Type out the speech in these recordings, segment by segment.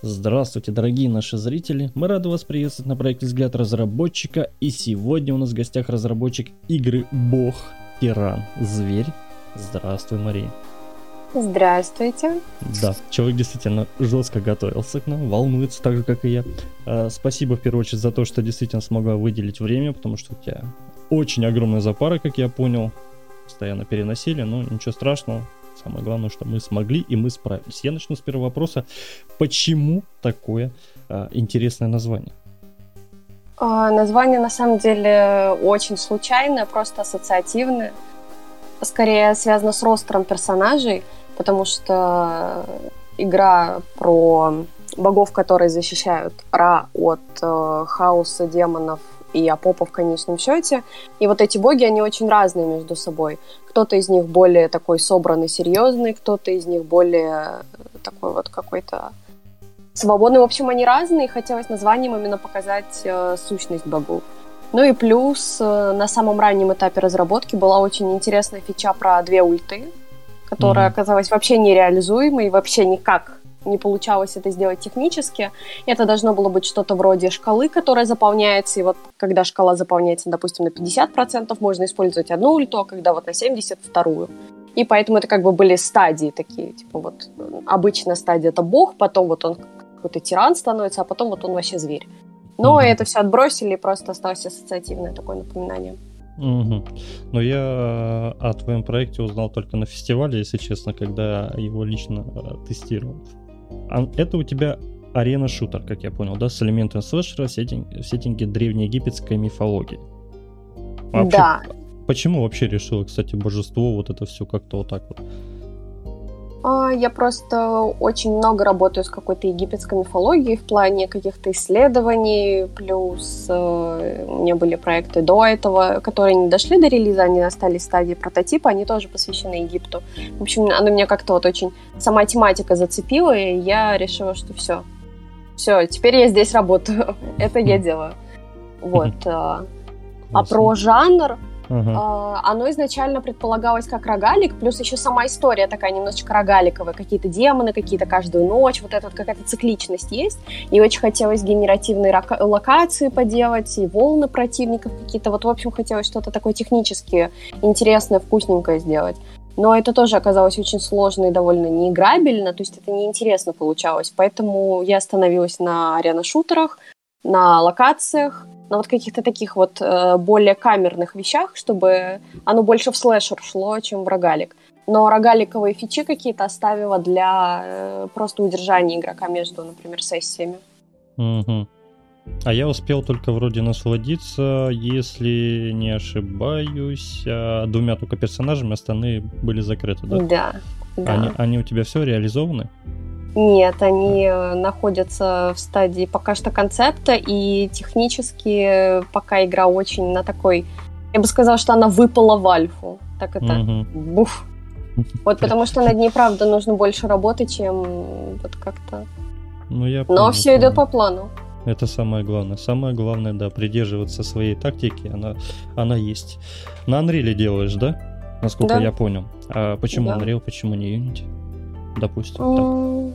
Здравствуйте, дорогие наши зрители! Мы рады вас приветствовать на проекте «Взгляд разработчика». И сегодня у нас в гостях разработчик игры Бог, Тиран, Зверь. Здравствуй, Мария. Здравствуйте. Да, человек действительно жестко готовился к нам, волнуется так же, как и я. А, спасибо, в первую очередь, за то, что действительно смогла выделить время, потому что у тебя очень огромная запара, как я понял. Постоянно переносили, но ничего страшного. Самое главное, что мы смогли и мы справились. Я начну с первого вопроса. Почему такое а, интересное название? А, название на самом деле очень случайное, просто ассоциативное. Скорее связано с ростером персонажей – потому что игра про богов, которые защищают Ра от э, хаоса, демонов и Апопа в конечном счете. И вот эти боги, они очень разные между собой. Кто-то из них более такой собранный, серьезный, кто-то из них более такой вот какой-то свободный. В общем, они разные, хотелось названием именно показать э, сущность богов. Ну и плюс э, на самом раннем этапе разработки была очень интересная фича про две ульты, которая mm-hmm. оказалась вообще нереализуемой, вообще никак не получалось это сделать технически. Это должно было быть что-то вроде шкалы, которая заполняется, и вот когда шкала заполняется, допустим, на 50%, можно использовать одну ульту, а когда вот на 70% — вторую. И поэтому это как бы были стадии такие, типа вот обычная стадия — это бог, потом вот он какой-то тиран становится, а потом вот он вообще зверь. Но mm-hmm. это все отбросили, и просто осталось ассоциативное такое напоминание. Угу. Но я э, о твоем проекте узнал только на фестивале, если честно, когда его лично э, тестировал. А это у тебя арена-шутер, как я понял, да, с элементами слэшера в, сеттинг, в сеттинге древнеегипетской мифологии. Вообще, да. Почему вообще решила, кстати, божество, вот это все как-то вот так вот? А, я просто очень много работаю с какой-то египетской мифологией в плане каких-то исследований, плюс э, у меня были проекты до этого, которые не дошли до релиза, они остались в стадии прототипа, они тоже посвящены Египту. В общем, оно меня как-то вот очень... Сама тематика зацепила, и я решила, что все, все, теперь я здесь работаю, это я делаю. Вот. Э, а про жанр, Uh-huh. Оно изначально предполагалось как рогалик, плюс еще сама история такая немножечко рогаликовая. Какие-то демоны, какие-то каждую ночь, вот эта какая-то цикличность есть. И очень хотелось генеративные локации поделать, и волны противников какие-то. Вот, в общем, хотелось что-то такое технически интересное, вкусненькое сделать. Но это тоже оказалось очень сложно и довольно неиграбельно, то есть это неинтересно получалось. Поэтому я остановилась на арена-шутерах, на локациях, на вот каких-то таких вот э, более камерных вещах, чтобы оно больше в слэшер шло, чем в рогалик. Но рогаликовые фичи какие-то оставила для э, просто удержания игрока между, например, сессиями. Угу. А я успел только вроде насладиться, если не ошибаюсь, а двумя только персонажами, остальные были закрыты, да? Да. да. Они, они у тебя все реализованы? Нет, они э, находятся в стадии пока что концепта, и технически пока игра очень на такой... Я бы сказала, что она выпала в альфу. Так это... Mm-hmm. Буф. Вот потому что над ней, правда, нужно больше работать, чем вот как-то... Ну, я понял, Но все идет по плану. Это самое главное. Самое главное, да, придерживаться своей тактики, она, она есть. На Unreal делаешь, да? Насколько да. я понял. А почему да. Unreal, почему не Unity? Допустим. Mm.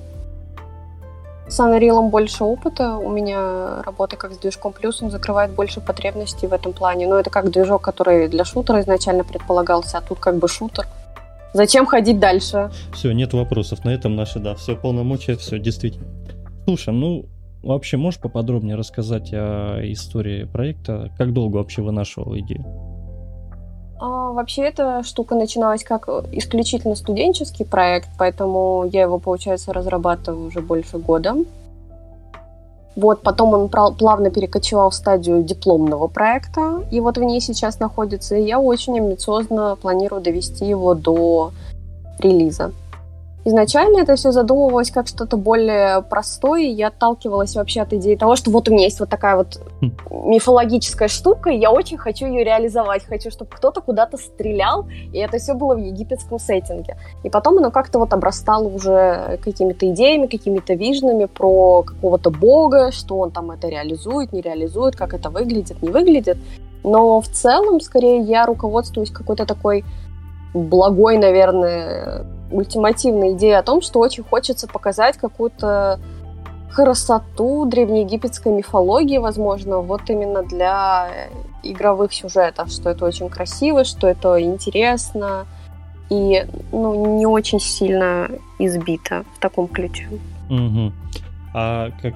С Unreal больше опыта. У меня работа как с движком плюсом закрывает больше потребностей в этом плане. Но это как движок, который для шутера изначально предполагался, а тут как бы шутер. Зачем ходить дальше? Все, нет вопросов. На этом наши, да, все полномочия, все, действительно. Слушай, ну, вообще можешь поподробнее рассказать о истории проекта? Как долго вообще вынашивал идею? А, вообще эта штука начиналась как исключительно студенческий проект, поэтому я его, получается, разрабатываю уже больше года. Вот, потом он плавно перекочевал в стадию дипломного проекта, и вот в ней сейчас находится, и я очень амбициозно планирую довести его до релиза. Изначально это все задумывалось как что-то более простое, я отталкивалась вообще от идеи того, что вот у меня есть вот такая вот хм. мифологическая штука, и я очень хочу ее реализовать, хочу, чтобы кто-то куда-то стрелял, и это все было в египетском сеттинге. И потом оно как-то вот обрастало уже какими-то идеями, какими-то вижнами про какого-то бога, что он там это реализует, не реализует, как это выглядит, не выглядит. Но в целом, скорее, я руководствуюсь какой-то такой благой, наверное, ультимативная идея о том, что очень хочется показать какую-то красоту древнеегипетской мифологии, возможно, вот именно для игровых сюжетов, что это очень красиво, что это интересно и ну, не очень сильно избито в таком ключе. Угу. А как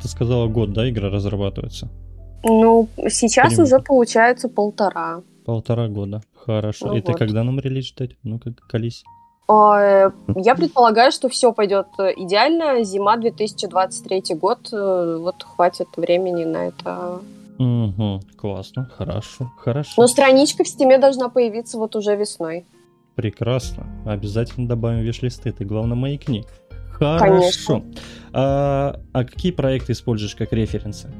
ты сказала, год, да, игра разрабатывается? Ну, сейчас Примерно. уже получается полтора. Полтора года. Хорошо. Ну, и вот. ты когда нам релиз ждать? Ну, как колись. А, я предполагаю, что все пойдет идеально. Зима 2023 год. Э, вот хватит времени на это. Угу, классно, хорошо, хорошо. Но страничка в стиме должна появиться вот уже весной. Прекрасно. Обязательно добавим виш-листы. Ты, главное, маякни. Хорошо. Конечно. А, а какие проекты используешь как референсы?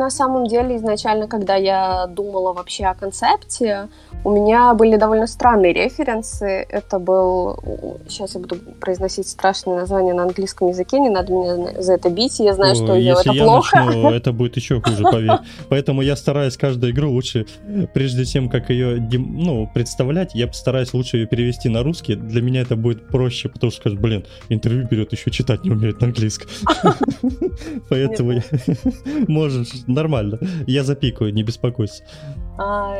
На самом деле, изначально, когда я думала вообще о концепте, у меня были довольно странные референсы. Это был... Сейчас я буду произносить страшное название на английском языке, не надо меня за это бить, я знаю, что я это я плохо. Начну, это будет еще хуже, поверь. Поэтому я стараюсь каждую игру лучше, прежде чем как ее ну, представлять, я постараюсь лучше ее перевести на русский. Для меня это будет проще, потому что блин, интервью берет, еще читать не умеет на английском. Поэтому можешь, нормально. Я запикаю, не беспокойся. А,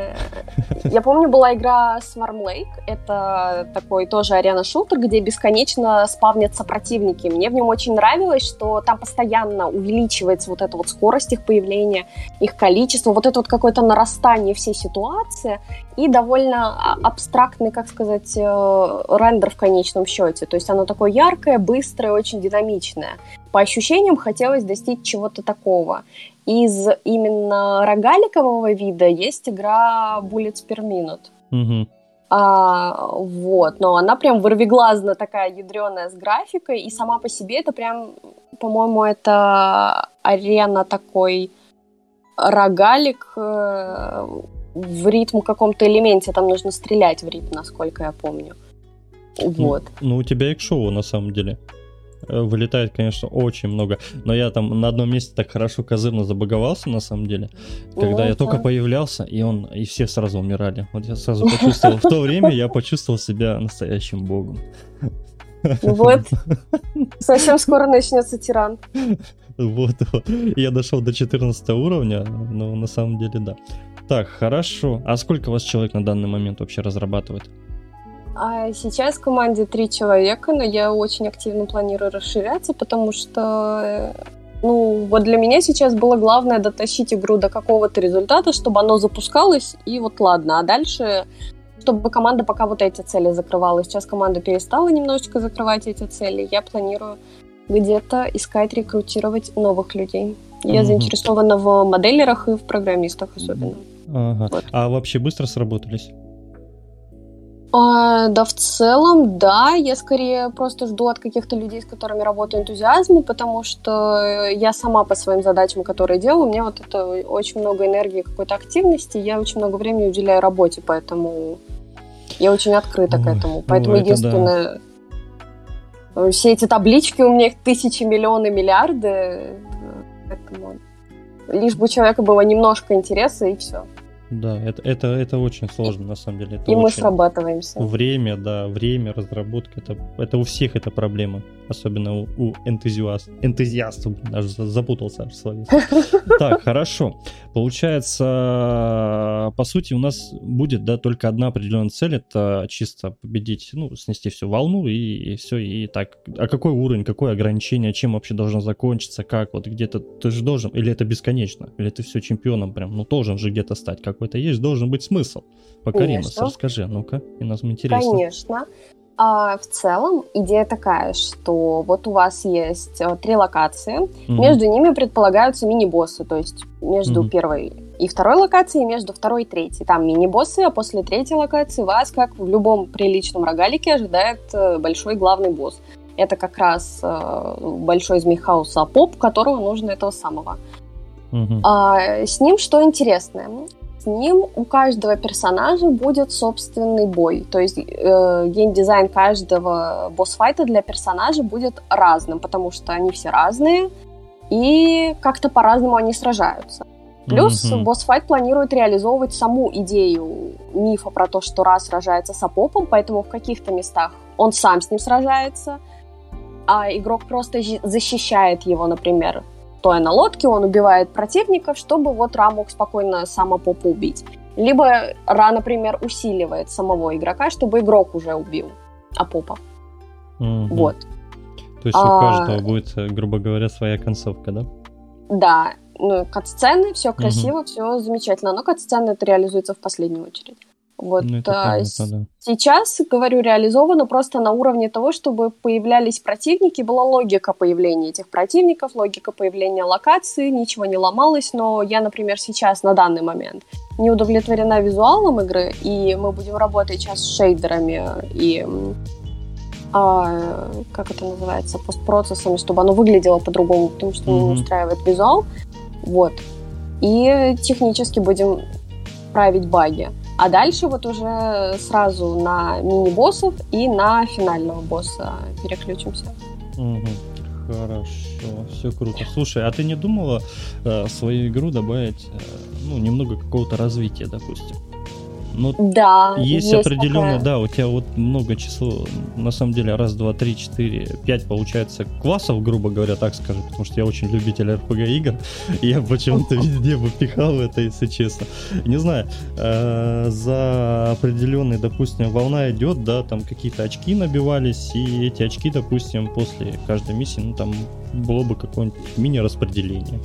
я помню, была игра Swarm Lake. Это такой тоже арена-шутер, где бесконечно спавнятся противники. Мне в нем очень нравилось, что там постоянно увеличивается вот эта вот скорость их появления, их количество, вот это вот какое-то нарастание всей ситуации и довольно а, абстрактный, как сказать, э, рендер в конечном счете. То есть оно такое яркое, быстрое, очень динамичное. По ощущениям хотелось достичь чего-то такого. Из именно рогаликового вида есть игра Bullets per Minute. Угу. А, вот, но она прям вырвиглазно такая ядреная с графикой, и сама по себе это прям, по-моему, это арена такой рогалик э, в ритм каком-то элементе, там нужно стрелять в ритм, насколько я помню. Вот. Ну, ну у тебя экшоу на самом деле. Э, вылетает, конечно, очень много. Но я там на одном месте так хорошо козырно забаговался, на самом деле. Когда я только появлялся, и он, и все сразу умирали. Вот я сразу почувствовал. В то время я почувствовал себя настоящим богом. Вот. Совсем скоро начнется тиран. Вот, вот. Я дошел до 14 уровня, но на самом деле да. Так, хорошо. А сколько у вас человек на данный момент вообще разрабатывает? А сейчас в команде три человека, но я очень активно планирую расширяться, потому что ну, вот для меня сейчас было главное дотащить игру до какого-то результата, чтобы оно запускалось, и вот ладно. А дальше, чтобы команда пока вот эти цели закрывала. Сейчас команда перестала немножечко закрывать эти цели. Я планирую где-то искать, рекрутировать новых людей. Я mm-hmm. заинтересована в моделерах и в программистах особенно. Ага. Вот. А вообще быстро сработались? А, да, в целом, да. Я скорее просто жду от каких-то людей, с которыми работаю, энтузиазма, потому что я сама по своим задачам, которые делаю, у меня вот это очень много энергии, какой-то активности, я очень много времени уделяю работе, поэтому я очень открыта Ой, к этому. Поэтому ну, единственное, да. все эти таблички у меня их тысячи, миллионы, миллиарды, поэтому лишь бы у человека было немножко интереса и все. Да, это, это, это очень сложно, на самом деле. Это и мы срабатываемся. Время, да, время, разработка, это, это у всех эта проблема. Особенно у, у энтузиаст, энтузиастов, даже запутался в слове. Так, хорошо. Получается, по сути, у нас будет, да, только одна определенная цель, это чисто победить, ну, снести всю волну и, и все, и так. А какой уровень, какое ограничение, чем вообще должно закончиться, как, вот где-то ты же должен, или это бесконечно, или ты все чемпионом прям, ну, должен же где-то стать, какой-то есть, должен быть смысл. Покоринос, расскажи, ну-ка, и нас интересно. Конечно. А, в целом идея такая, что вот у вас есть э, три локации, mm-hmm. между ними предполагаются мини-боссы, то есть между mm-hmm. первой и второй локацией, между второй и третьей. Там мини-боссы, а после третьей локации вас, как в любом приличном рогалике, ожидает э, большой главный босс. Это как раз э, большой змей хаоса поп, которого нужно этого самого. Mm-hmm. А, с ним что интересное? С ним у каждого персонажа будет собственный бой. То есть э, геймдизайн каждого босс-файта для персонажа будет разным, потому что они все разные, и как-то по-разному они сражаются. Плюс mm-hmm. босс-файт планирует реализовывать саму идею мифа про то, что раз сражается с Апопом, поэтому в каких-то местах он сам с ним сражается, а игрок просто защищает его, например, стоя на лодке, он убивает противников, чтобы вот Ра мог спокойно сама попу убить. Либо Ра, например, усиливает самого игрока, чтобы игрок уже убил Апопа. Мгм. Вот. То есть у А- каждого будет, грубо говоря, своя концовка, да? Да, ну, кат-сцены, все красиво, все замечательно, но кат-сцены это реализуется в последнюю очередь. Вот Ну, а, понятно, с- да. сейчас, говорю, реализовано просто на уровне того, чтобы появлялись противники, была логика появления этих противников, логика появления локаций, ничего не ломалось, но я, например, сейчас, на данный момент, не удовлетворена визуалом игры, и мы будем работать сейчас с шейдерами и а, как это называется, постпроцессами, чтобы оно выглядело по-другому, потому что меня не устраивает визуал. Вот. И технически будем править баги. А дальше вот уже сразу на мини-боссов и на финального босса переключимся. Мгм. Хорошо, все круто. Слушай, а ты не думала э, свою игру добавить, э, ну, немного какого-то развития, допустим? Ну, Да, есть, определенно, такая- да, у тебя вот много число, на самом деле, раз, два, три, четыре, пять, получается, классов, грубо говоря, так скажем, потому что я очень любитель RPG игр, и я почему-то везде выпихал это, если честно. Не знаю, э, за определенный, допустим, волна идет, да, там какие-то очки набивались, и эти очки, допустим, после каждой миссии, ну, там было бы какое-нибудь мини-распределение.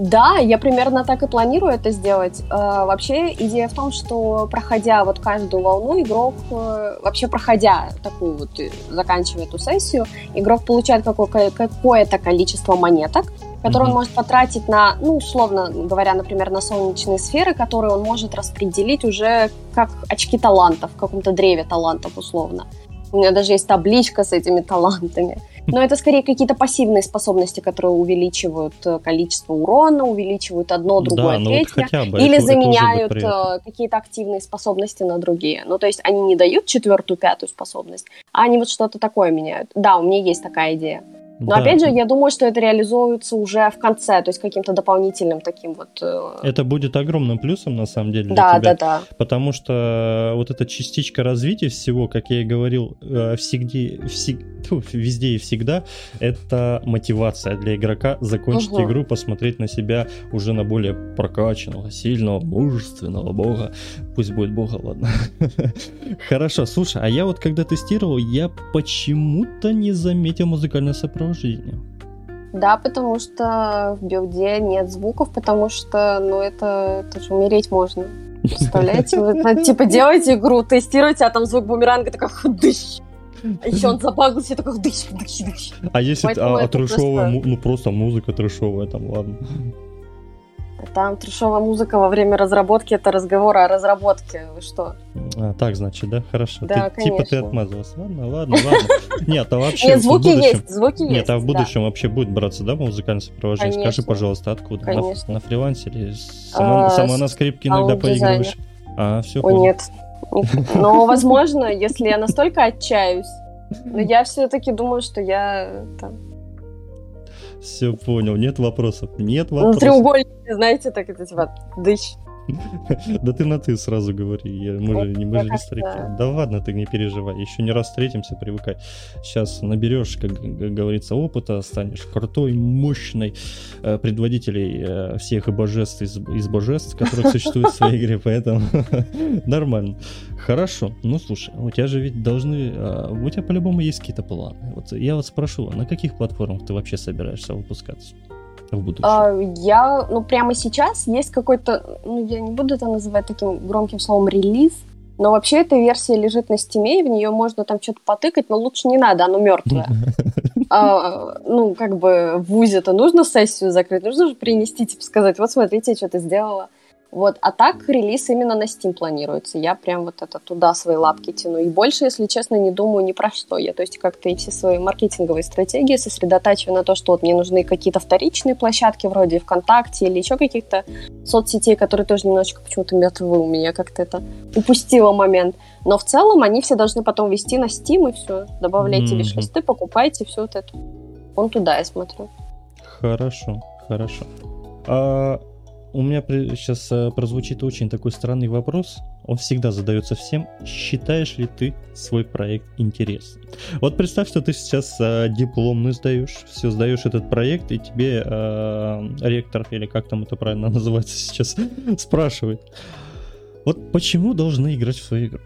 Да, я примерно так и планирую это сделать. Э, вообще идея в том, что проходя вот каждую волну, игрок, э, вообще проходя такую вот, э, заканчивая эту сессию, игрок получает какое- какое-то количество монеток, которые Мгм. он может потратить на, ну, условно говоря, например, на солнечные сферы, которые он может распределить уже как очки талантов, в каком-то древе талантов условно. У меня даже есть табличка с этими талантами. Но это скорее какие-то пассивные способности, которые увеличивают э, количество урона, увеличивают одно, другое, да, ну вот третье. бы. Или это- это заменяют приятно. э, какие-то активные способности на другие. Ну, то есть они не дают четвертую, пятую способность, а они вот что-то такое меняют. Да, у меня есть такая идея. Но Да. опять же, я думаю, что это реализуется уже в конце, то есть каким-то дополнительным таким вот... э, Это будет огромным плюсом, на самом деле, для Да, тебя. да, да. Потому что вот эта частичка развития всего, как я и говорил, э, всегда, всег- тьфу, везде и всегда, это мотивация для игрока закончить Мгм. игру, посмотреть на себя уже на более прокачанного, сильного, мужественного бога. Пусть будет бога, ладно. Хорошо, слушай, а я вот когда тестировал, я почему-то не заметил музыкальное сопровождение. Да, потому что в билде нет звуков, потому что, ну, это, это же умереть можно. Представляете? Вы, ну, типа, делаете игру, тестируете, а там звук бумеранга такой худыщ. А еще он забагался, такой худыщ, худыщ, худыщ. А если а, а трэшовая, просто- ну просто музыка трэшовая там, ладно. Там трешовая музыка во время разработки, это разговор о разработке. Вы что? А, так, значит, да? Хорошо. Да, Ты- типа ты конечно. отмазывался. Ладно, ладно, ладно. Нет, а вообще Нет, звуки есть, звуки есть. Нет, а в будущем вообще будет браться, да, музыкальное сопровождение? Скажи, Конечно. пожалуйста, откуда? На, Конечно. фрилансе или сама, А, сама на скрипке иногда поигрываешь? А, все, О, нет. Но, возможно, если я настолько отчаюсь, но я все-таки думаю, что я там, Все понял, нет вопросов. Нет ну, вопросов. треугольники, знаете, так это типа дыщ. Да ты на ты сразу говори, мы же, не- же не старики. Да ладно, ты не переживай, еще не раз встретимся, привыкай. Сейчас наберешь, как говорится, опыта, станешь крутой, мощной э, предводителей э, всех божеств из, божеств, которых существует в своей игре, поэтому нормально. Хорошо, ну слушай, у тебя же ведь должны, э, у тебя по-любому есть какие-то планы. Вот я вот спрошу, на каких платформах ты вообще собираешься выпускаться в будущем? А, Я, ну, прямо сейчас есть какой-то, ну, я не буду это называть таким громким словом релиз, но вообще эта версия лежит на стиме, и в нее можно там что-то потыкать, но лучше не надо, оно мертвое. А, ну, как бы в ВУЗе-то нужно сессию закрыть, нужно же принести, типа, сказать, вот смотрите, что ты сделала. Вот, а так релиз именно на Steam планируется. Я прям вот это туда свои лапки тяну. И больше, если честно, не думаю ни про что. Я, то есть, как-то и все свои маркетинговые стратегии сосредотачиваю на то, что вот мне нужны какие-то вторичные площадки вроде ВКонтакте или еще каких-то соцсетей, которые тоже немножечко почему-то мертвы у меня. Как-то это упустила момент. Но в целом они все должны потом вести на Steam и все. Добавляйте Мгм. виш-листы, покупайте все вот это. Он туда, я смотрю. Хорошо, хорошо. А, у меня сейчас э, прозвучит очень такой странный вопрос. Он всегда задается всем. Считаешь ли ты свой проект интересным? Вот представь, что ты сейчас э, дипломный сдаешь, все сдаешь этот проект, и тебе э, ректор, или как там это правильно называется сейчас, спрашивает. Вот почему должны играть в свою игру?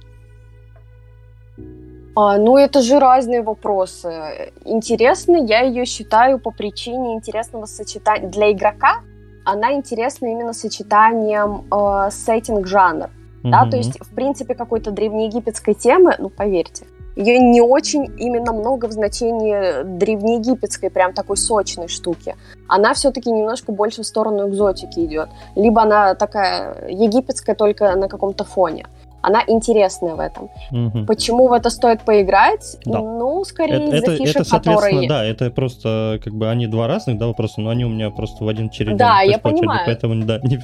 А, ну, это же разные вопросы. Интересно, я ее считаю по причине интересного сочетания. Для игрока она интересна именно сочетанием э, сеттинг-жанр. Mm-hmm. Да, то есть, в принципе, какой-то древнеегипетской темы, ну, поверьте, ее не очень именно много в значении древнеегипетской, прям такой сочной штуки. Она все-таки немножко больше в сторону экзотики идет. Либо она такая египетская только на каком-то фоне она интересная в этом. Угу. Почему в это стоит поиграть? Да. Ну, скорее это, из-за фишек, это, соответственно, которые... да, это просто как бы они два разных, да, вопроса, но они у меня просто в один черед. Да, я понимаю. Поэтому, да, не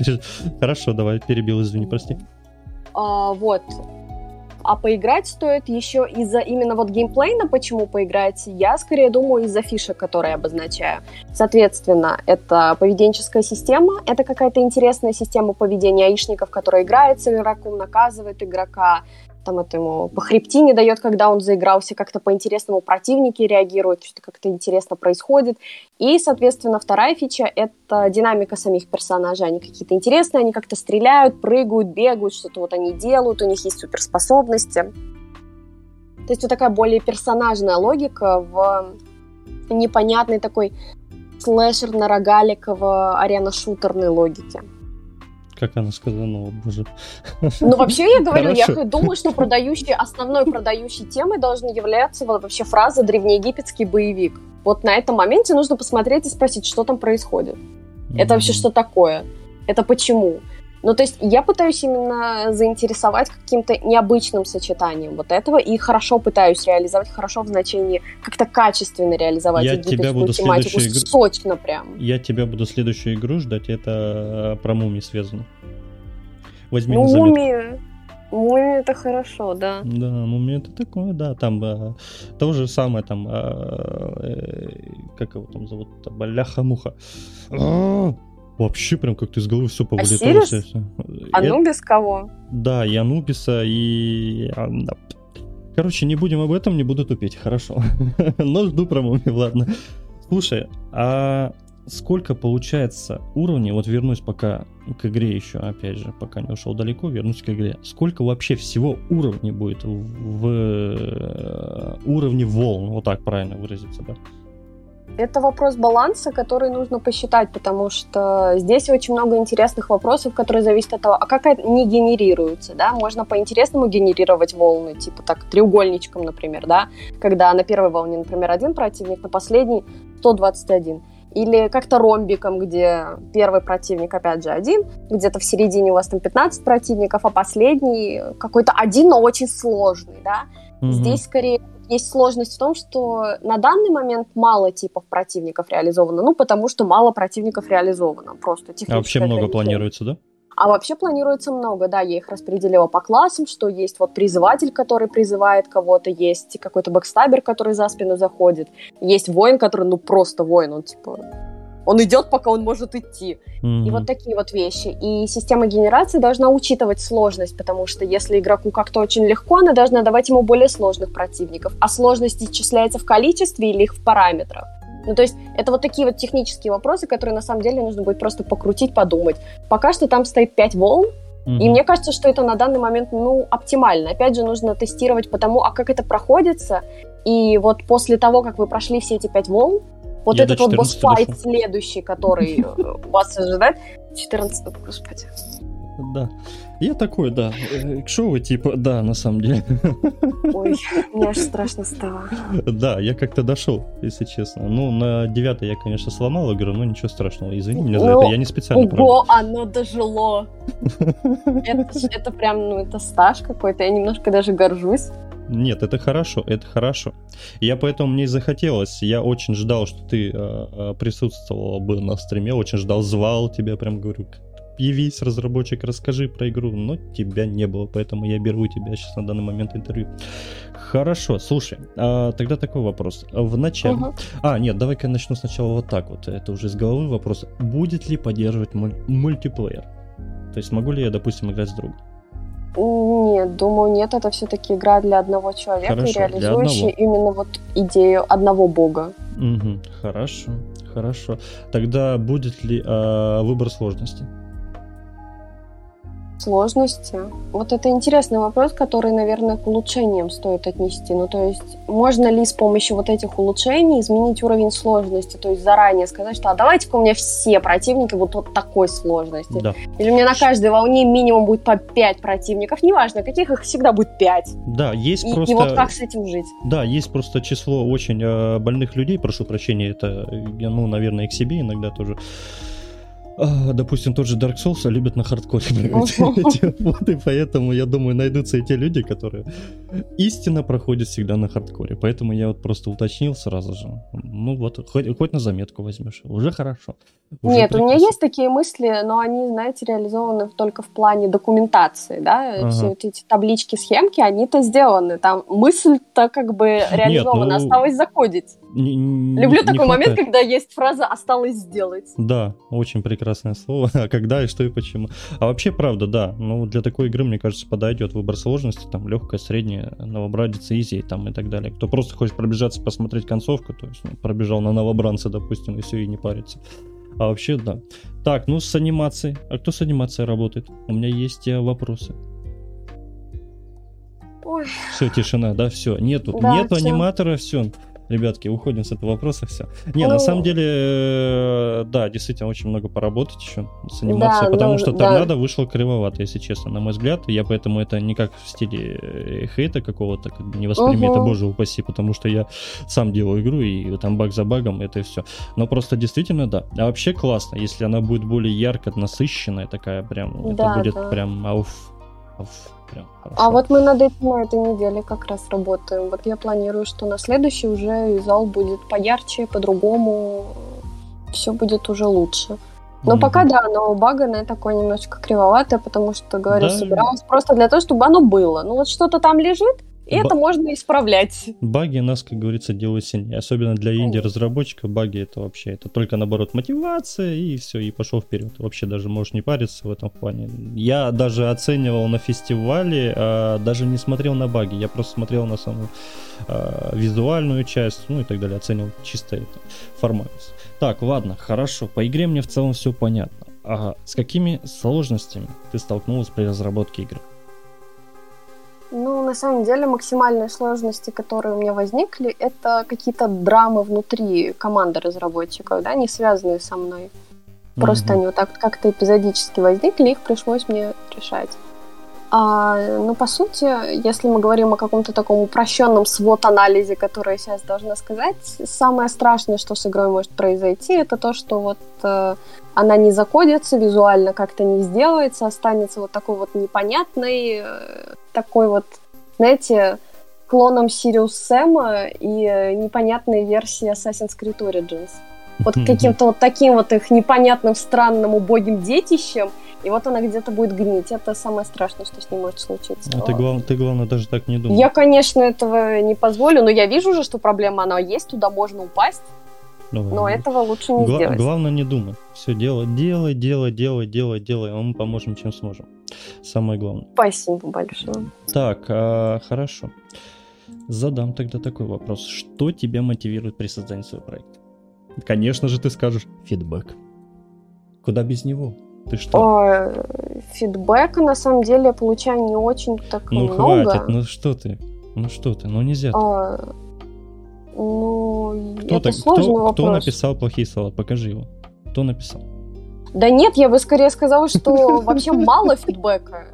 Хорошо, давай, перебил, извини, прости. А, вот, а поиграть стоит еще из-за именно вот геймплейна, почему поиграть, я скорее думаю из-за фишек, которые обозначаю. Соответственно, это поведенческая система, это какая-то интересная система поведения аишников, которая играет с игроком, наказывает игрока, там это ему по хребтине дает, когда он заигрался, как-то по-интересному противники реагируют, что-то как-то интересно происходит. И, соответственно, вторая фича — это динамика самих персонажей. Они какие-то интересные, они как-то стреляют, прыгают, бегают, что-то вот они делают, у них есть суперспособности. То есть вот такая более персонажная логика в непонятной такой слэшерно-рогаликово-арена-шутерной логике как она сказала, ну, боже. Ну, вообще, я говорю, Хорошо. я думаю, что продающей, основной продающей темой должна являться вообще фраза «древнеегипетский боевик». Вот на этом моменте нужно посмотреть и спросить, что там происходит. Mm-hmm. Это вообще что такое? Это почему? Ну, то есть я пытаюсь именно заинтересовать каким-то необычным сочетанием вот этого и хорошо пытаюсь реализовать, хорошо в значении как-то качественно реализовать я тебя буду тематику, игру... сочно прям. Я тебя буду следующую игру ждать, это э, про мумии связано. Возьми ну, на мумия. Мумия это хорошо, да. Да, мумия это такое, да. Там э, то же самое, там, э, э, как его там зовут, бляха-муха. А, Вообще прям как-то из головы все повылетало. А Анубис кого? Да, и Анубиса, и... А, Короче, не будем об этом, не буду тупить, хорошо. Но жду про мумию, ладно. Слушай, а сколько получается уровней, вот вернусь пока к игре еще, опять же, пока не ушел далеко, вернусь к игре. Сколько вообще всего уровней будет в, в э, уровне волн, вот так правильно выразиться, да? Это вопрос баланса, который нужно посчитать, потому что здесь очень много интересных вопросов, которые зависят от того, а как они генерируются, да, можно по-интересному генерировать волны, типа так, треугольничком, например, да, когда на первой волне, например, один противник, на последней 121. Или как-то ромбиком, где первый противник, опять же, один, где-то в середине у вас там 15 противников, а последний какой-то один, но очень сложный, да. Mm-hmm. Здесь скорее есть сложность в том, что на данный момент мало типов противников реализовано, ну, потому что мало противников реализовано, просто А вообще много планируется, да? А вообще планируется много, да, я их распределила по классам, что есть вот призыватель, который призывает кого-то, есть какой-то backstabber, который за спину заходит, есть воин, который, ну, просто воин, он типа он идет, пока он может идти. Mm-hmm. И вот такие вот вещи. И система генерации должна учитывать сложность, потому что если игроку как-то очень легко, она должна давать ему более сложных противников. А сложность исчисляется в количестве или их в параметрах. Ну, то есть это вот такие вот технические вопросы, которые на самом деле нужно будет просто покрутить, подумать. Пока что там стоит 5 волн, Mm-hmm. И мне кажется, что это на данный момент, ну, оптимально. Опять же, нужно тестировать по тому, а как это проходится. И вот после того, как вы прошли все эти пять волн, вот я этот вот босс-файт следующий, который вас ожидает. 14 господи. Да. Я такой, да. Э, шоу типа, да, на самом деле. Ой, мне аж страшно стало. Да, я как-то дошел, если честно. Ну, на девятой я, конечно, сломал игру, но ничего страшного. Извини меня за это, я не специально. Ого, оно дожило. Это прям, ну, это стаж какой-то. Я немножко даже горжусь. Нет, это хорошо, это хорошо. Я поэтому мне и захотелось. Я очень ждал, что ты э, присутствовала бы на стриме, очень ждал, звал тебя, прям говорю, явись, разработчик, расскажи про игру, но тебя не было, поэтому я беру у тебя сейчас на данный момент интервью. Хорошо, слушай, а, тогда такой вопрос. В начале... Угу. А, нет, давай-ка я начну сначала вот так вот, это уже из головы вопрос. Будет ли поддерживать муль- мультиплеер? То есть могу ли я, допустим, играть с другом? Нет, думаю, нет, это все-таки игра для одного человека, Хорошо, реализующая именно вот идею одного бога. Угу, хорошо, хорошо. Тогда будет ли э, выбор сложности? Сложности? Вот это интересный вопрос, который, наверное, к улучшениям стоит отнести. Ну, то есть, можно ли с помощью вот этих улучшений изменить уровень сложности? То есть, заранее сказать, что а давайте-ка у меня все противники будут вот такой сложности. Да. Или у меня на каждой волне минимум будет по 5 противников. Неважно, каких их всегда будет 5. Да, есть и, просто... И вот как с этим жить? Да, есть просто число очень э, больных людей, прошу прощения, это, я, ну, наверное, и к себе иногда тоже а, допустим, тот же Dark Souls любят на хардкоре играть эти моды, поэтому я думаю, найдутся и те люди, которые истинно проходят всегда на хардкоре. Поэтому я вот просто уточнил сразу же. Ну вот, хоть, хоть на заметку возьмешь, уже хорошо. Уже Нет, прекрасно. у меня есть такие мысли, но они, знаете, реализованы только в плане документации, да, ага. все эти таблички, схемки, они-то сделаны, там мысль-то как бы реализована, Нет, ну... осталось закодить. Не, не, Люблю не такой хватает. момент, когда есть фраза «осталось сделать». Да, очень прекрасное слово. А когда и что и почему. А вообще, правда, да. Ну, для такой игры, мне кажется, подойдет выбор сложности. Там легкая, средняя, новобранец, изи там и так далее. Кто просто хочет пробежаться, посмотреть концовку, то есть ну, пробежал на новобранца, допустим, и все, и не парится. А вообще, да. Так, ну с анимацией. А кто с анимацией работает? У меня есть э, вопросы. Ой. Все, тишина, да, все. Нету, да, нету все. аниматора, все ребятки, уходим с этого вопроса, все. Не, ну, на самом деле, э, да, действительно, очень много поработать еще с анимацией, да, потому ну, что торнадо да. вышло кривовато, если честно, на мой взгляд. Я поэтому это не как в стиле э, хейта какого-то как не восприми угу. это, боже упаси, потому что я сам делаю игру, и там баг за багом, это и все. Но просто действительно, да. А вообще классно, если она будет более ярко насыщенная такая, прям, да, это будет да. прям ауф, ауф прям хорошо. А вот мы над этим на этой неделе как раз работаем. Вот я планирую, что на следующий уже зал будет поярче, по-другому, все будет уже лучше. Но mm-hmm. пока да, но баганное такое немножечко кривоватое, потому что, говорю, да. собиралась просто для того, чтобы оно было. Ну вот что-то там лежит, и это можно исправлять. Баги нас, как говорится, делают сильнее. Особенно для инди-разработчика баги это вообще, это только наоборот мотивация и все, и пошел вперед. Вообще даже можешь не париться в этом плане. Я даже оценивал на фестивале, а, даже не смотрел на баги, я просто смотрел на саму а, визуальную часть, ну и так далее, оценивал чисто это, формальность. Так, ладно, хорошо, по игре мне в целом все понятно. А с какими сложностями ты столкнулась при разработке игры? Ну, на самом деле, максимальные сложности, которые у меня возникли, это какие-то драмы внутри команды разработчиков, да, не связанные со мной. Просто mm-hmm. они вот так как-то эпизодически возникли, их пришлось мне решать. А, ну, по сути, если мы говорим о каком-то таком упрощенном свод-анализе, который я сейчас должна сказать, самое страшное, что с игрой может произойти, это то, что вот э, она не закодится, визуально как-то не сделается, останется вот такой вот непонятной, э, такой вот, знаете, клоном Сириус Сэма и э, непонятной версии Assassin's Creed Origins. Вот каким-то вот таким вот их непонятным, странным, убогим детищем, и вот она где-то будет гнить. Это самое страшное, что с ней может случиться. А ты, глав... ты, главное, даже так не думаешь. Я, конечно, этого не позволю, но я вижу уже, что проблема, она есть, туда можно упасть. Ну, но этого лучше не Гла- сделать. Главное не думать. Все делай, делай, делай, делай, делай, делай, а мы поможем, чем сможем. Самое главное. Спасибо большое. Так, а, хорошо. Задам тогда такой вопрос. Что тебя мотивирует при создании своего проекта? Конечно же, ты скажешь фидбэк. Куда без него? Ты что? О, фидбэка на самом деле я получаю не очень так ну, много. Ну хватит, ну что ты? Ну что ты? Ну нельзя. А, ну, кто это так, сложный кто, вопрос. Кто написал плохие слова? Покажи его. Кто написал? Да нет, я бы скорее сказала, что вообще мало фидбэка.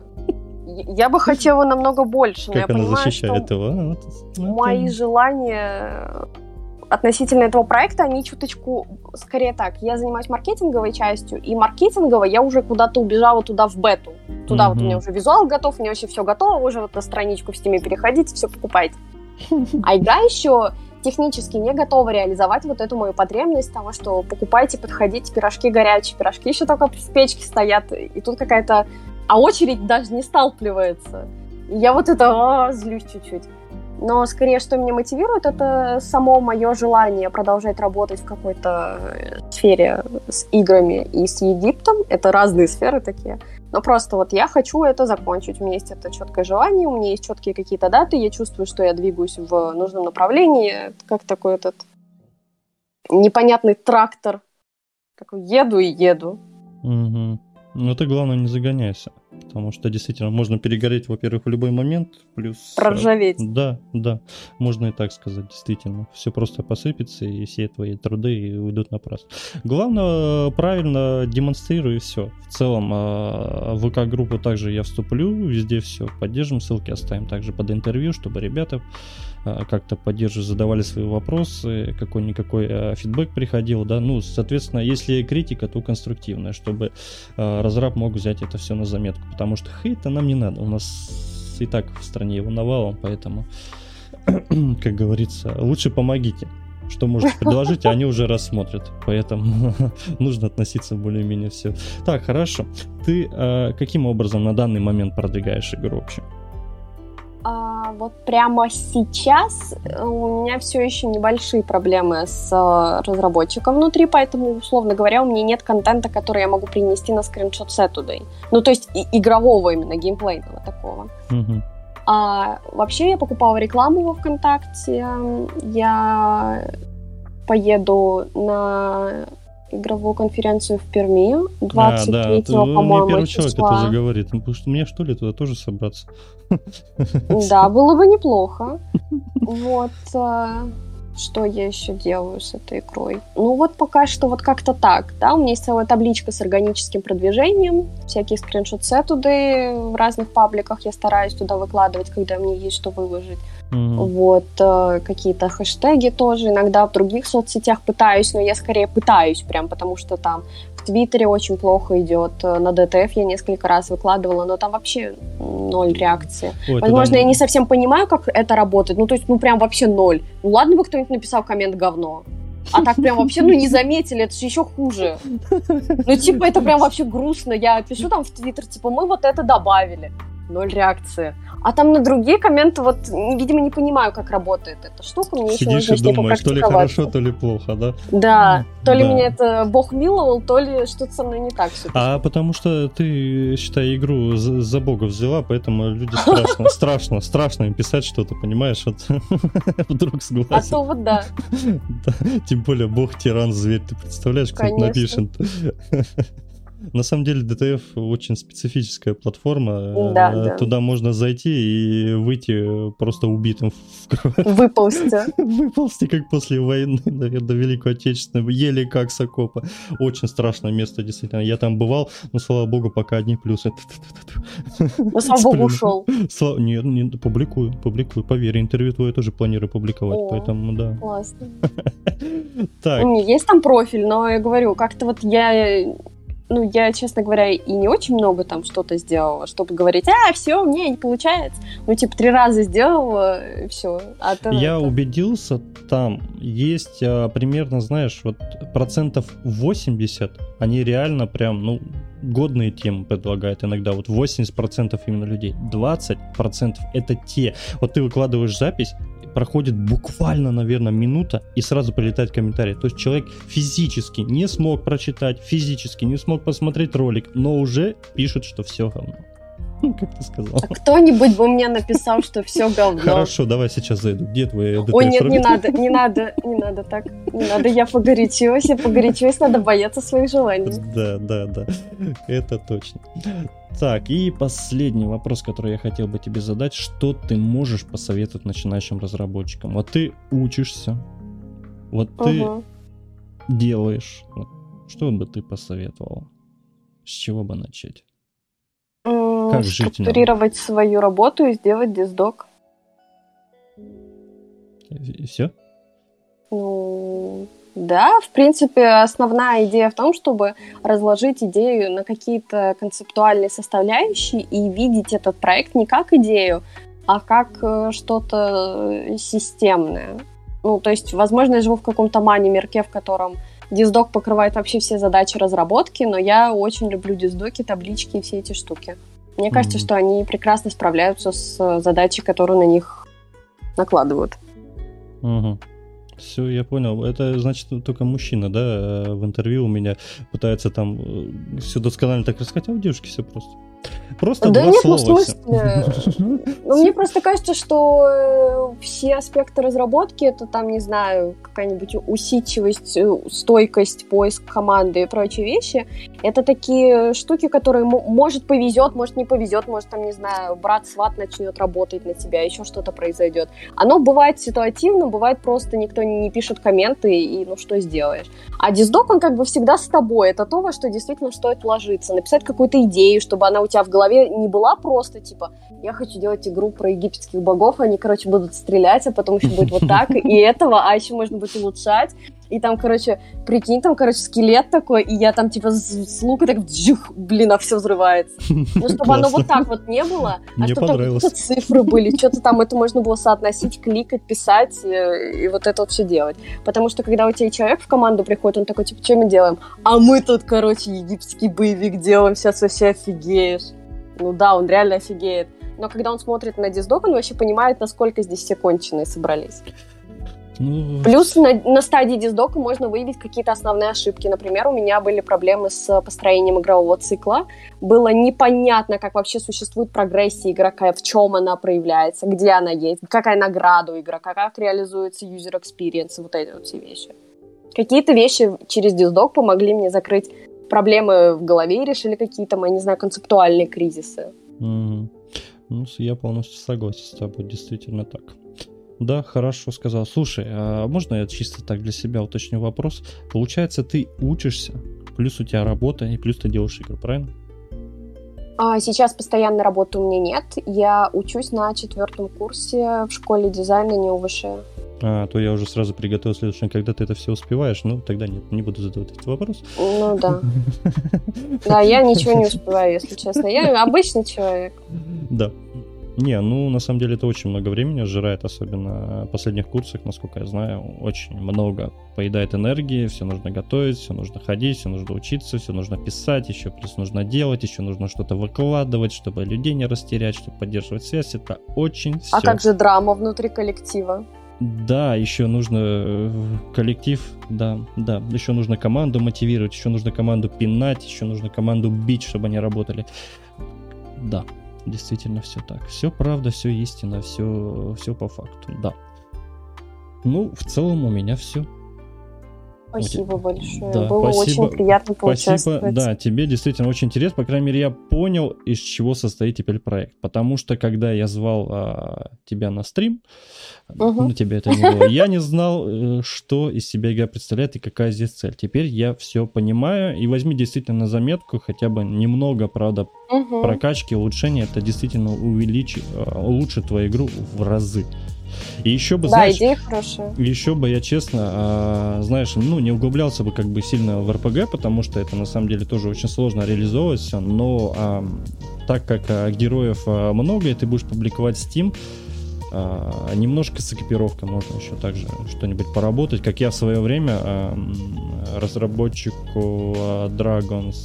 Я бы хотела намного больше, как я она защищает его? А, мои желания относительно этого проекта, они чуточку, скорее так, я занимаюсь маркетинговой частью, и маркетингово я уже куда-то убежала туда в бету. Туда mm-hmm. вот у меня уже визуал готов, у меня вообще все готово, уже вот на страничку в стиме переходите, все покупайте. А игра еще технически не готова реализовать вот эту мою потребность того, что покупайте, подходите, пирожки горячие, пирожки еще только в печке стоят, и тут какая-то... А очередь даже не сталкивается. И я вот это а, злюсь чуть-чуть. Но скорее, что меня мотивирует, это само мое желание продолжать работать в какой-то э, сфере с играми и с Египтом. Это разные сферы такие. Но просто вот я хочу это закончить. У меня есть это четкое желание, у меня есть четкие какие-то даты, я чувствую, что я двигаюсь в нужном направлении. Как такой этот непонятный трактор. Такой еду и еду. Угу. Ну ты, главное, не загоняйся. Потому что действительно можно перегореть, во-первых, в любой момент, плюс... Э, Проржаветь. Да, да, можно и так сказать, действительно. Все просто посыпется, и все твои труды уйдут на праздник. Главное, правильно демонстрируй все. В целом, э, в ВК-группу также я вступлю, везде все поддержим, ссылки оставим также под интервью, чтобы ребята э, как-то поддерживали, задавали свои вопросы, какой-никакой фидбэк приходил, да, ну, соответственно, если критика, то конструктивная, чтобы разраб мог взять это все на заметку, потому что хейта нам не надо, у нас и так в стране его навалом, поэтому, как говорится, лучше помогите. Что можете предложить, а они уже рассмотрят. Поэтому нужно относиться более-менее все. Так, хорошо. Ты э, каким образом на данный момент продвигаешь игру вообще? А, вот прямо сейчас э, у меня все еще небольшие проблемы с э, разработчиком внутри, поэтому, условно говоря, у меня нет контента, который я могу принести на скриншот Saturday. Ну, то есть игрового именно, геймплейного такого. Угу. А, вообще я покупала рекламу во ВКонтакте. Я поеду на игровую конференцию в Перми 23 а, да, по-моему, первый человек это уже говорит. Ну, потому что мне что ли туда тоже собраться? Да, было бы неплохо. Вот. Э, что я еще делаю с этой игрой? Ну вот пока что вот как-то так, да, у меня есть целая табличка с органическим продвижением, всякие скриншот-сетуды в разных пабликах я стараюсь туда выкладывать, когда мне есть что выложить. Mm-hmm. Вот, э, какие-то хэштеги тоже иногда в других соцсетях пытаюсь, но я скорее пытаюсь прям, потому что там в Твиттере очень плохо идет, э, на ДТФ я несколько раз выкладывала, но там вообще ноль реакции. Ой, Возможно, туда... я не совсем понимаю, как это работает, ну то есть, ну прям вообще ноль. Ну ладно бы кто-нибудь написал коммент говно, а так прям вообще, ну, не заметили, это же еще хуже. Ну, типа, это прям вообще грустно. Я пишу там в Твиттер, типа, мы вот это добавили. Ноль реакции. А там на другие комменты, вот, видимо, не понимаю, как работает эта штука. Мне Сидишь еще нужно и думаешь, то ли хорошо, то ли плохо, да? Да, то ли да. меня это Бог миловал, то ли что-то со мной не так все. А потому что ты, считай, игру за, за Бога взяла, поэтому люди страшно, страшно, страшно им писать что-то, понимаешь? Вот вдруг согласен. А то вот да. Тем более Бог тиран зверь, ты представляешь, кто напишет. На самом деле DTF очень специфическая платформа. Да, э, да. Туда можно зайти и выйти просто убитым. Выползти. Выползти, как после войны, наверное, Великой Отечественной. Еле как с окопа. Очень страшное место, действительно. Я там бывал, но, слава богу, пока одни плюсы. Ну, слава богу, ушел. Нет, нет, публикую, публикую. Поверь, интервью твое тоже планирую публиковать, поэтому да. Классно. Так. Есть там профиль, но я говорю, как-то вот я ну, я, честно говоря, и не очень много там что-то сделала, чтобы говорить, а, все, мне не получается. Ну, типа, три раза сделала, и все. А то я это... убедился, там есть а, примерно, знаешь, вот процентов 80, они реально прям, ну, годные темы предлагают иногда. Вот 80% именно людей. 20% это те. Вот ты выкладываешь запись, проходит буквально, наверное, минута, и сразу прилетает комментарий. То есть человек физически не смог прочитать, физически не смог посмотреть ролик, но уже пишет, что все говно. Ну, как ты сказал. А кто-нибудь бы мне написал, что все говно. Хорошо, давай сейчас зайду. Где твои Ой, нет, не надо, не надо, не надо так. Не надо, я погорячилась, я погорячилась, надо бояться своих желаний. Да, да, да. Это точно. Так, и последний вопрос, который я хотел бы тебе задать. Что ты можешь посоветовать начинающим разработчикам? Вот ты учишься, вот ты угу. делаешь. Что бы ты посоветовал? С чего бы начать? Как жить Структурировать свою работу и сделать диздок. И все? Ну, да, в принципе, основная идея в том, чтобы разложить идею на какие-то концептуальные составляющие и видеть этот проект не как идею, а как э, что-то системное. Ну, то есть, возможно, я живу в каком-то мане-мирке, в котором диздок покрывает вообще все задачи разработки, но я очень люблю диздоки, таблички и все эти штуки. Мне mm-hmm. кажется, что они прекрасно справляются с задачей, которую на них накладывают. Угу. Все, я понял. Это значит только мужчина, да, э, в интервью у меня пытается там э, все досконально так рассказать, а у девушки все просто. Просто да два нет, слова. Ну, в смысле, ну, мне просто кажется, что э, все аспекты разработки, это там, не знаю, какая-нибудь усидчивость, э, стойкость, поиск команды и прочие вещи, это такие штуки, которые, может, повезет, может, не повезет, может, там, не знаю, брат-сват начнет работать на тебя, еще что-то произойдет. Оно бывает ситуативно, бывает просто никто не пишет комменты, и ну что сделаешь. А диздок, он как бы всегда с тобой, это то, во что действительно стоит вложиться, написать какую-то идею, чтобы она у тебя в голове не была просто, типа, я хочу делать игру про египетских богов, они, короче, будут стрелять, а потом еще будет вот так, и этого, а еще можно будет улучшать. И там, короче, прикинь, там, короче, скелет такой, и я там, типа, с, с лука так, джух, блин, а все взрывается. Ну, чтобы оно вот так вот не было, а чтобы там какие-то цифры были, что-то там, это можно было соотносить, кликать, писать, и, э, и вот это вот все делать. Потому что, когда у тебя человек в команду приходит, он такой, типа, что мы делаем? А мы тут, короче, египетский боевик делаем, сейчас вообще офигеешь. Ну да, он реально офигеет. Но когда он смотрит на диздок, он вообще понимает, насколько здесь все конченые собрались. Ну... Плюс на, на стадии диздока можно выявить какие-то основные ошибки. Например, у меня были проблемы с построением игрового цикла. Было непонятно, как вообще существует прогрессия игрока, в чем она проявляется, где она есть, какая награда у игрока, как реализуется user experience, вот эти вот все вещи. Какие-то вещи через диздок помогли мне закрыть проблемы в голове и решили какие-то, я не знаю, концептуальные кризисы. Mm-hmm. Ну, я полностью согласен с тобой, действительно так. Да, хорошо сказал. Слушай, а можно я чисто так для себя уточню вопрос? Получается, ты учишься, плюс у тебя работа, и плюс ты делаешь игры, правильно? А сейчас постоянной работы у меня нет. Я учусь на четвертом курсе в школе дизайна НИУВШ. А, то я уже сразу приготовил следующее, когда ты это все успеваешь, ну, тогда нет, не буду задавать этот вопрос. Ну, да. Да, я ничего не успеваю, если честно. Я обычный человек. Да. Не, ну, на самом деле это очень много времени сжирает, особенно в последних курсах, насколько я знаю, очень много поедает энергии, все нужно готовить, все нужно ходить, все нужно учиться, все нужно писать, еще плюс нужно делать, еще нужно что-то выкладывать, чтобы людей не растерять, чтобы поддерживать связь, это очень все... А как же драма внутри коллектива? Да, еще нужно э, коллектив, да, да, еще нужно команду мотивировать, еще нужно команду пинать, еще нужно команду бить, чтобы они работали. Да, действительно все так. Все правда, все истина, все, все по факту, да. Ну, в целом у меня все. Спасибо большое. Да, Было спасибо, очень приятно поучаствовать. Спасибо, да, тебе действительно очень интересно. По крайней мере, я понял, из чего состоит теперь проект. Потому что, когда я звал а, тебя на стрим, угу. ну, тебя это не было, я не знал, э, что из себя игра представляет и какая здесь цель. Теперь я все понимаю. И возьми действительно на заметку хотя бы немного, правда, угу. прокачки, улучшения. Это действительно увеличит, а, улучшит твою игру в разы. И еще бы, да, знаешь, идея хорошая. Еще бы я честно, а, знаешь, ну, не углублялся бы как бы сильно в РПГ, потому что это на самом деле тоже очень сложно реализовывать все, но а, так как а, героев много, и ты будешь публиковать Steam, а, немножко с экипировкой можно еще также что-нибудь поработать. Как я в свое время а, разработчику а, Dragons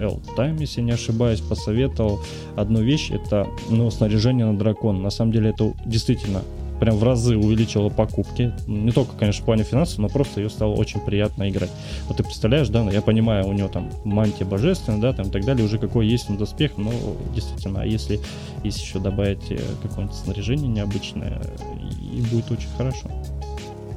L Time, если не ошибаюсь, посоветовал одну вещь, это ну, снаряжение на дракон. На самом деле это действительно прям в разы увеличила покупки. Не только, конечно, в плане финансов, но просто ее стало очень приятно играть. Вот ты представляешь, да, я понимаю, у него там мантия божественная, да, там и так далее, уже какой есть он доспех, но действительно, а если, если еще добавить э, какое-нибудь снаряжение необычное, и будет очень хорошо.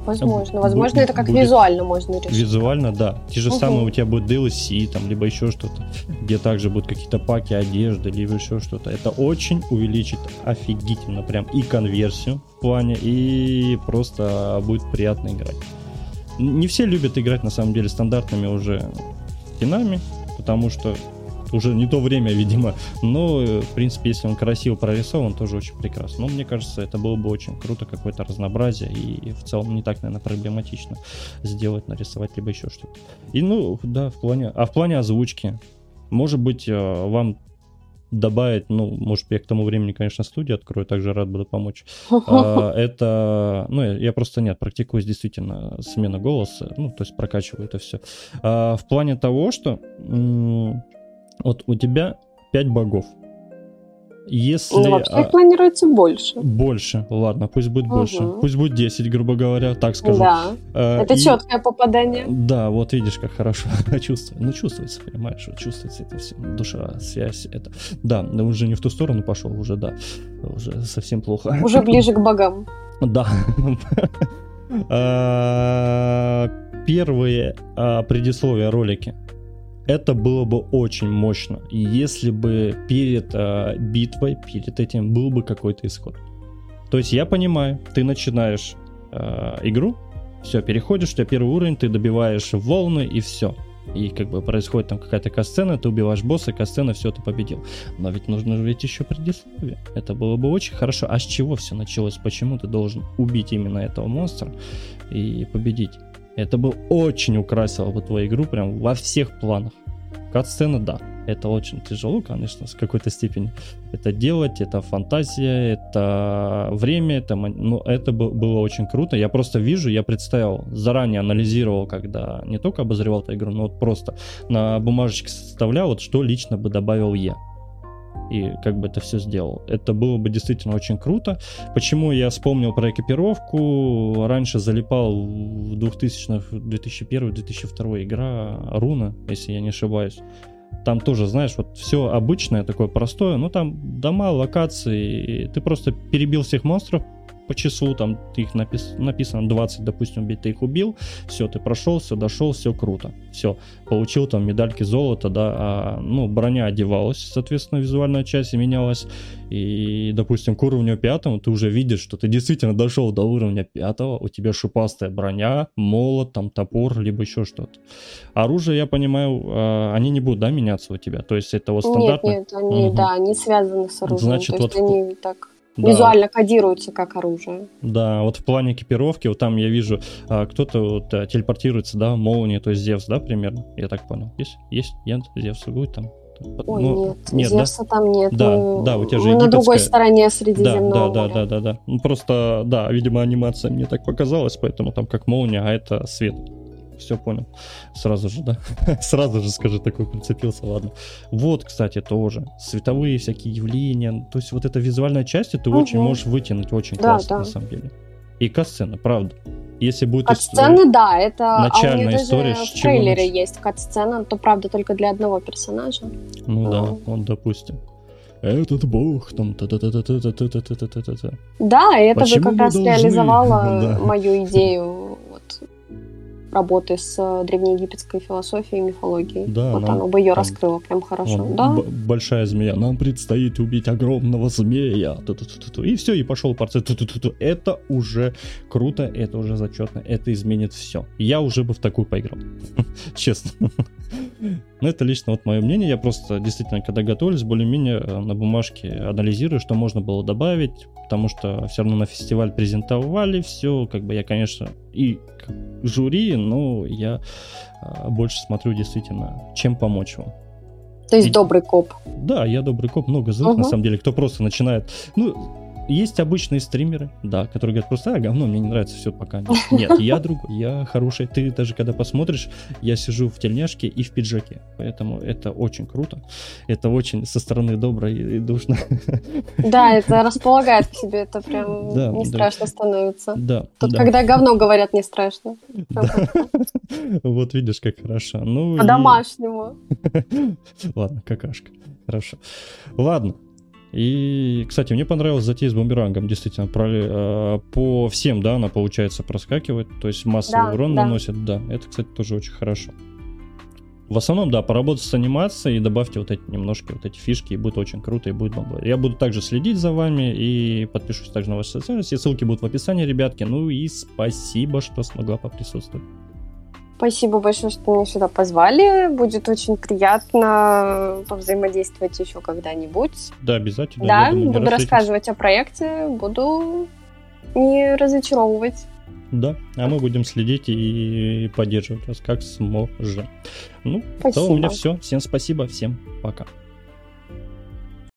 Возможно. Возможно, будет, это как будет визуально можно решить. Визуально, да. Те же угу. самые у тебя будет DLC, там, либо еще что-то, где также будут какие-то паки одежды, либо еще что-то. Это очень увеличит офигительно прям и конверсию в плане, и просто будет приятно играть. Не все любят играть, на самом деле, стандартными уже скинами, потому что уже не то время, видимо. Но, э, в принципе, если он красиво прорисован, тоже очень прекрасно. Но мне кажется, это было бы очень круто, какое-то разнообразие. И в целом не так, наверное, проблематично сделать, нарисовать, либо еще что-то. И, ну, да, в плане... А в плане озвучки, может быть, э, вам добавить, ну, может, я к тому времени, конечно, студию открою, также рад буду помочь. А, это, ну, я, я просто нет, практикуюсь действительно смена голоса, ну, то есть прокачиваю это все. А, в плане того, что м- вот у тебя пять богов, если... Ну, вообще а, планируется больше. Больше, ладно, пусть будет угу. больше. Пусть будет 10, грубо говоря, так скажу. Да, а, это и... четкое попадание. Да, вот видишь, как хорошо чувствую. Ну, чувствуется, понимаешь, вот чувствуется это все. Душа, связь, это... Да, но уже не в ту сторону пошел, уже, да. Уже совсем плохо. Уже ближе к богам. Да. А, первые а, предисловия ролики это было бы очень мощно. Если бы перед э, битвой, перед этим был бы какой-то исход. То есть я понимаю, ты начинаешь э, игру, все, переходишь, у тебя первый уровень, ты добиваешь волны и все. И как бы происходит там какая-то касцена, ты убиваешь босса, касцена, все, ты победил. Но ведь нужно ведь еще предисловие. Это было бы очень хорошо. А с чего все началось? Почему ты должен убить именно этого монстра и победить? Это бы очень украсило бы твою игру прям во всех планах. Кат-сцена, да. Это очень тяжело, конечно, с какой-то степени. Это делать, это фантазия, это время, это, ну, это было очень круто. Я просто вижу, я представил, заранее анализировал, когда не только обозревал эту игру, но вот просто на бумажечке составлял, вот что лично бы добавил я и как бы это все сделал. Это было бы действительно очень круто. Почему я вспомнил про экипировку? Раньше залипал в 2000-х, 2001-2002 игра Руна, если я не ошибаюсь. Там тоже, знаешь, вот все обычное, такое простое, но там дома, локации, ты просто перебил всех монстров, по часу, там их напис, написано 20, допустим, ты их убил, все, ты прошел, все, дошел, все круто, все, получил там медальки золота, да, а, ну, броня одевалась, соответственно, визуальная часть менялась, и, допустим, к уровню пятому ты уже видишь, что ты действительно дошел до уровня пятого, у тебя шипастая броня, молот, там топор, либо еще что-то. Оружие, я понимаю, а, они не будут, да, меняться у тебя, то есть это вот стандартно? Нет, нет, они, угу. да, они связаны с оружием, Значит, вот они так да. визуально кодируются как оружие. Да, вот в плане экипировки, вот там я вижу, а, кто-то вот а, телепортируется, да, молнии, то есть Зевс, да, примерно, я так понял. Есть? Есть? Нет? Зевс будет там? Ой, ну, нет, нет Зевса да? там нет. Да, мы, да, у тебя же мы египетская... на другой стороне Средиземного да, да, да, да, да, да. Ну, просто, да, видимо, анимация мне так показалась, поэтому там как молния, а это свет все понял. Сразу же, да? Сразу же, скажи, такой прицепился, ладно. Вот, кстати, тоже. Световые всякие явления. То есть вот эта визуальная часть, ты угу. очень можешь вытянуть очень да, классно, да. на самом деле. И кат-сцена, правда. Если будет кат-сцены, да, это начальная а история. Даже в трейлере есть кат-сцена, то правда только для одного персонажа. Ну Но... да, вот допустим этот бог там та та та та та та та та та та та Да, это же как раз реализовало мою идею работы с э, древнеегипетской философией и мифологией. Да, вот нам, оно бы ее там, раскрыло прям хорошо. Он, да? большая змея. Нам предстоит убить огромного змея. И все, и пошел порцет. Это уже круто, это уже зачетно, это изменит все. Я уже бы в такую поиграл. Честно. Ну, это лично вот мое мнение. Я просто действительно, когда готовились, более-менее э, на бумажке анализирую, что можно было добавить, потому что все равно на фестиваль презентовали все. Как бы я, конечно, и жюри, но я а, больше смотрю действительно, чем помочь вам. То есть и, добрый коп. Да, я добрый коп, много злых, угу. на самом деле, кто просто начинает. Ну, есть обычные стримеры, да, которые говорят просто, а, говно, мне не нравится все пока. Нет, я другой, я хороший. Ты даже когда посмотришь, я сижу в тельняшке и в пиджаке. Поэтому это очень круто. Это очень со стороны добро и душно. Да, это располагает к себе, это прям да, не страшно становится. Да. Тут, да. когда говно говорят, не страшно. Вот видишь, как хорошо. Ну, По-домашнему. Ладно, какашка. Хорошо. Ладно, и, кстати, мне понравилась затея с бумерангом, действительно, э, по всем, да, она, получается, проскакивает, то есть массовый да, урон да. наносит, да, это, кстати, тоже очень хорошо. В основном, да, поработать с анимацией и добавьте вот эти немножко вот эти фишки, и будет очень круто, и будет бомба. Я буду также следить за вами и подпишусь также на ваши социальные все ссылки будут в описании, ребятки. Ну и спасибо, что смогла поприсутствовать. Спасибо большое, что меня сюда позвали. Будет очень приятно повзаимодействовать еще когда-нибудь. Да, обязательно. Да, думаю, буду рассказывать о проекте, буду не разочаровывать. Да, а мы будем следить и поддерживать вас как сможем. Ну, спасибо. целом у меня все. Всем спасибо, всем пока.